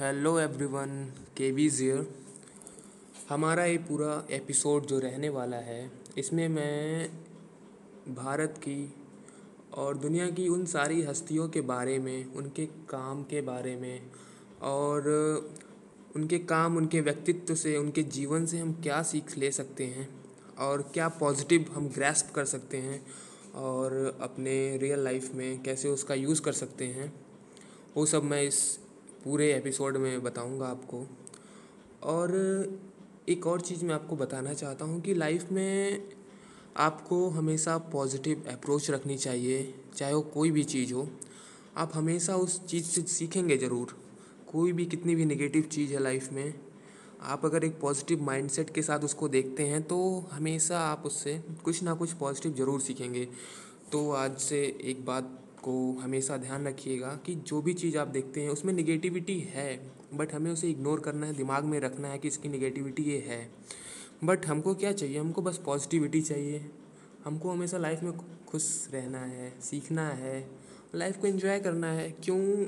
Hello everyone के बी ज़ियर हमारा ये पूरा एपिसोड जो रहने वाला है, इसमें मैं भारत की और दुनिया की उन सारी हस्तियों के बारे में, उनके काम के बारे में और उनके काम, उनके व्यक्तित्व से, उनके जीवन से हम क्या सीख ले सकते हैं और क्या पॉजिटिव हम ग्रैस्प कर सकते हैं और अपने रियल लाइफ में कैसे उसका यूज़ कर सकते हैं, वो सब मैं इस पूरे एपिसोड में बताऊँगा आपको। और एक और चीज़ मैं आपको बताना चाहता हूँ कि लाइफ में आपको हमेशा पॉजिटिव अप्रोच रखनी चाहिए, चाहे वो कोई भी चीज़ हो। आप हमेशा उस चीज़ से सीखेंगे ज़रूर, कोई भी कितनी भी नेगेटिव चीज़ है लाइफ में। आप अगर एक पॉजिटिव माइंडसेट के साथ उसको देखते हैं तो हमेशा आप उससे कुछ ना कुछ पॉजिटिव ज़रूर सीखेंगे। तो आज से एक बात को हमेशा ध्यान रखिएगा कि जो भी चीज़ आप देखते हैं उसमें निगेटिविटी है बट हमें उसे इग्नोर करना है दिमाग में रखना है कि इसकी निगेटिविटी ये है। बट हमको क्या चाहिए? हमको बस पॉजिटिविटी चाहिए। हमको हमेशा लाइफ में खुश रहना है सीखना है लाइफ को एंजॉय करना है। क्यों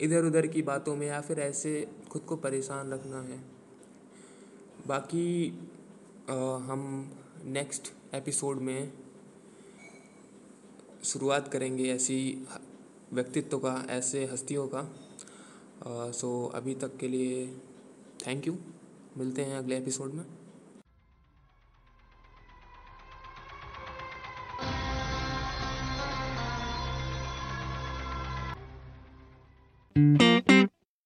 इधर उधर की बातों में या फिर ऐसे खुद को परेशान रखना है? बाकी आ, हम नेक्स्ट एपिसोड में शुरुआत करेंगे ऐसी व्यक्तित्व का, ऐसे हस्तियों का। सो अभी तक के लिए थैंक यू मिलते हैं अगले एपिसोड में।